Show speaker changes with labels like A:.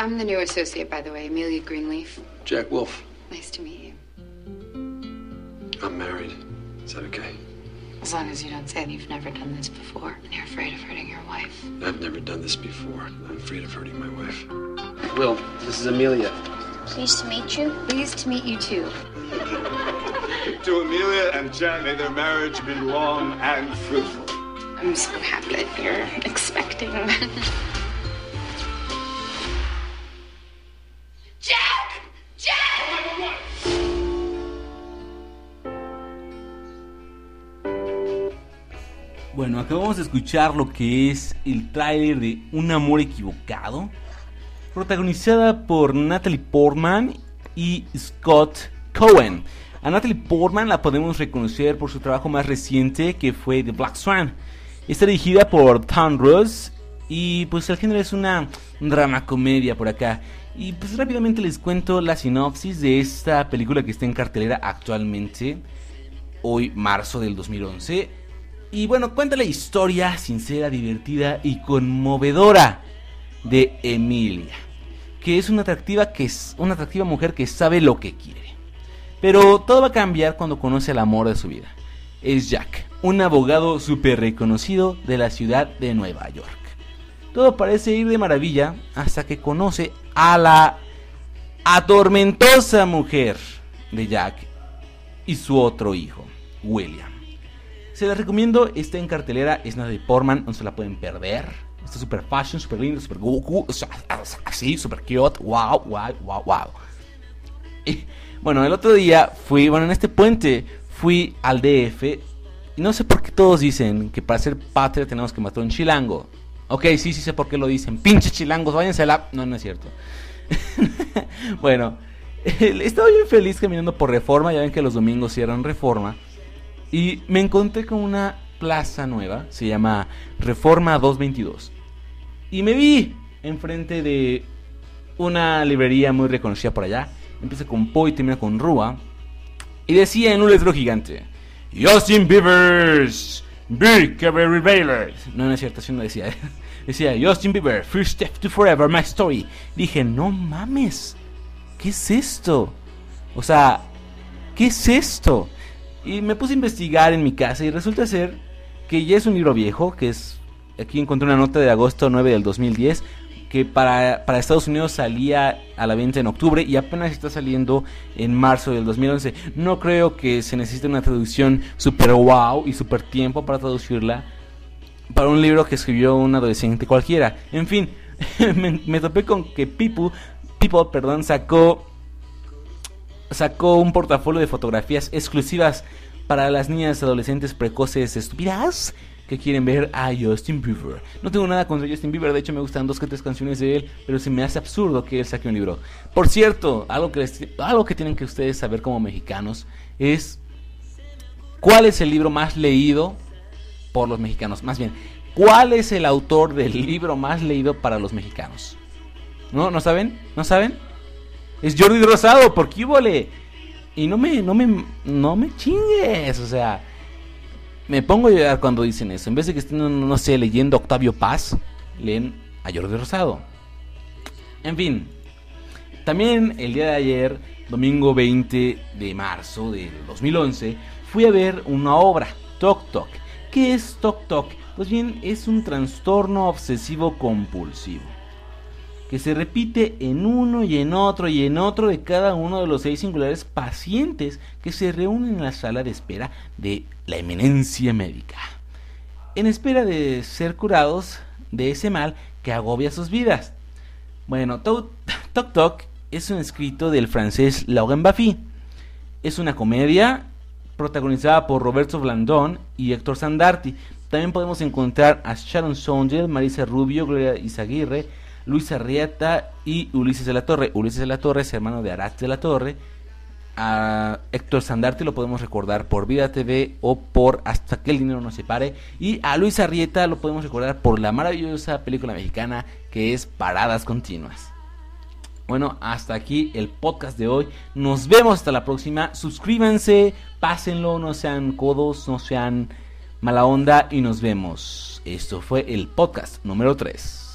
A: I'm the new associate, by the way, Amelia Greenleaf.
B: Jack Wolf.
A: Nice to meet you.
B: I'm married. Is that okay?
A: As long as you don't say that you've never done this before and you're afraid of hurting your wife.
B: I've never done this before. I'm afraid of hurting my wife.
C: Will, this is Amelia.
D: Pleased to meet you.
A: Pleased to meet you too.
E: To Amelia and Jack, may their marriage be long and fruitful.
A: I'm so happy that you're expecting.
F: Bueno, acabamos de escuchar lo que es el tráiler de Un amor equivocado, protagonizada por Natalie Portman y Scott Cohen. A Natalie Portman la podemos reconocer por su trabajo más reciente que fue The Black Swan. Está dirigida por Tom Ross y pues el género es una drama comedia por acá. Y pues rápidamente les cuento la sinopsis de esta película que está en cartelera actualmente, hoy marzo del 2011. Y bueno, cuenta la historia sincera, divertida y conmovedora de Emilia, que es una atractiva, que es una atractiva mujer que sabe lo que quiere. Pero todo va a cambiar cuando conoce el amor de su vida. Es Jack, un abogado súper reconocido de la ciudad de Nueva York. Todo parece ir de maravilla hasta que conoce a la atormentosa mujer de Jack y su otro hijo, William. Se la recomiendo, está en cartelera, es nada de Portman, no se la pueden perder. Está super fashion, super lindo, super Goku, así, super cute, wow, wow, wow, wow. Bueno, el otro día fui, bueno, en este puente fui al DF y no sé por qué todos dicen que para ser patria tenemos que matar a un chilango. Ok, sí, sí sé por qué lo dicen. Pinches chilangos, váyanse la... No, no es cierto. bueno, estaba bien feliz caminando por Reforma, ya ven que los domingos cierran Reforma. Y me encontré con una plaza nueva, se llama Reforma 222. Y me vi enfrente de una librería muy reconocida por allá. Empieza con Po y termina con Rua. Y decía en un letrero gigante: Justin Bieber's Big Every Baylor. No, no es cierto, así decía. Decía Justin Bieber, First Step to Forever, My Story. Dije, no mames, ¿qué es esto? O sea, ¿qué es esto? Y me puse a investigar en mi casa y resulta ser que ya es un libro viejo, que es... Aquí encontré una nota de agosto 9 del 2010, que para, para, Estados Unidos salía a la venta en octubre y apenas está saliendo en marzo del 2011. No creo que se necesite una traducción super wow y super tiempo para traducirla para un libro que escribió un adolescente cualquiera. En fin, me, topé con que People, People perdón, sacó sacó un portafolio de fotografías exclusivas para las niñas adolescentes precoces estúpidas que quieren ver a Justin Bieber. No tengo nada contra Justin Bieber, de hecho me gustan dos que tres canciones de él, pero se me hace absurdo que él saque un libro. Por cierto, algo que, algo que tienen que ustedes saber como mexicanos es cuál es el libro más leído por los mexicanos. Más bien, ¿cuál es el autor del libro más leído para los mexicanos? ¿No? ¿No saben? ¿No saben? Es Jordi Rosado, por qué vole. Y no me, no me, no me chingues, o sea, me pongo a llorar cuando dicen eso. En vez de que estén, no sé, leyendo Octavio Paz, leen a Jordi Rosado. En fin, también el día de ayer, domingo 20 de marzo del 2011, fui a ver una obra, Tok Tok. ¿Qué es Tok Tok? Pues bien, es un trastorno obsesivo compulsivo que se repite en uno y en otro y en otro de cada uno de los seis singulares pacientes que se reúnen en la sala de espera de la eminencia médica, en espera de ser curados de ese mal que agobia sus vidas. Bueno, Tok Tok es un escrito del francés Laurent Baffy. Es una comedia protagonizada por Roberto Blandón y Héctor Sandarti. También podemos encontrar a Sharon Sondel, Marisa Rubio, Gloria Izaguirre, Luis Arrieta y Ulises de la Torre. Ulises de la Torre es hermano de Arat de la Torre. A Héctor Sandarte lo podemos recordar por Vida TV o por Hasta que el dinero nos separe. Y a Luis Arrieta lo podemos recordar por la maravillosa película mexicana que es Paradas Continuas. Bueno, hasta aquí el podcast de hoy. Nos vemos hasta la próxima. Suscríbanse, pásenlo, no sean codos, no sean mala onda y nos vemos. Esto fue el podcast número 3.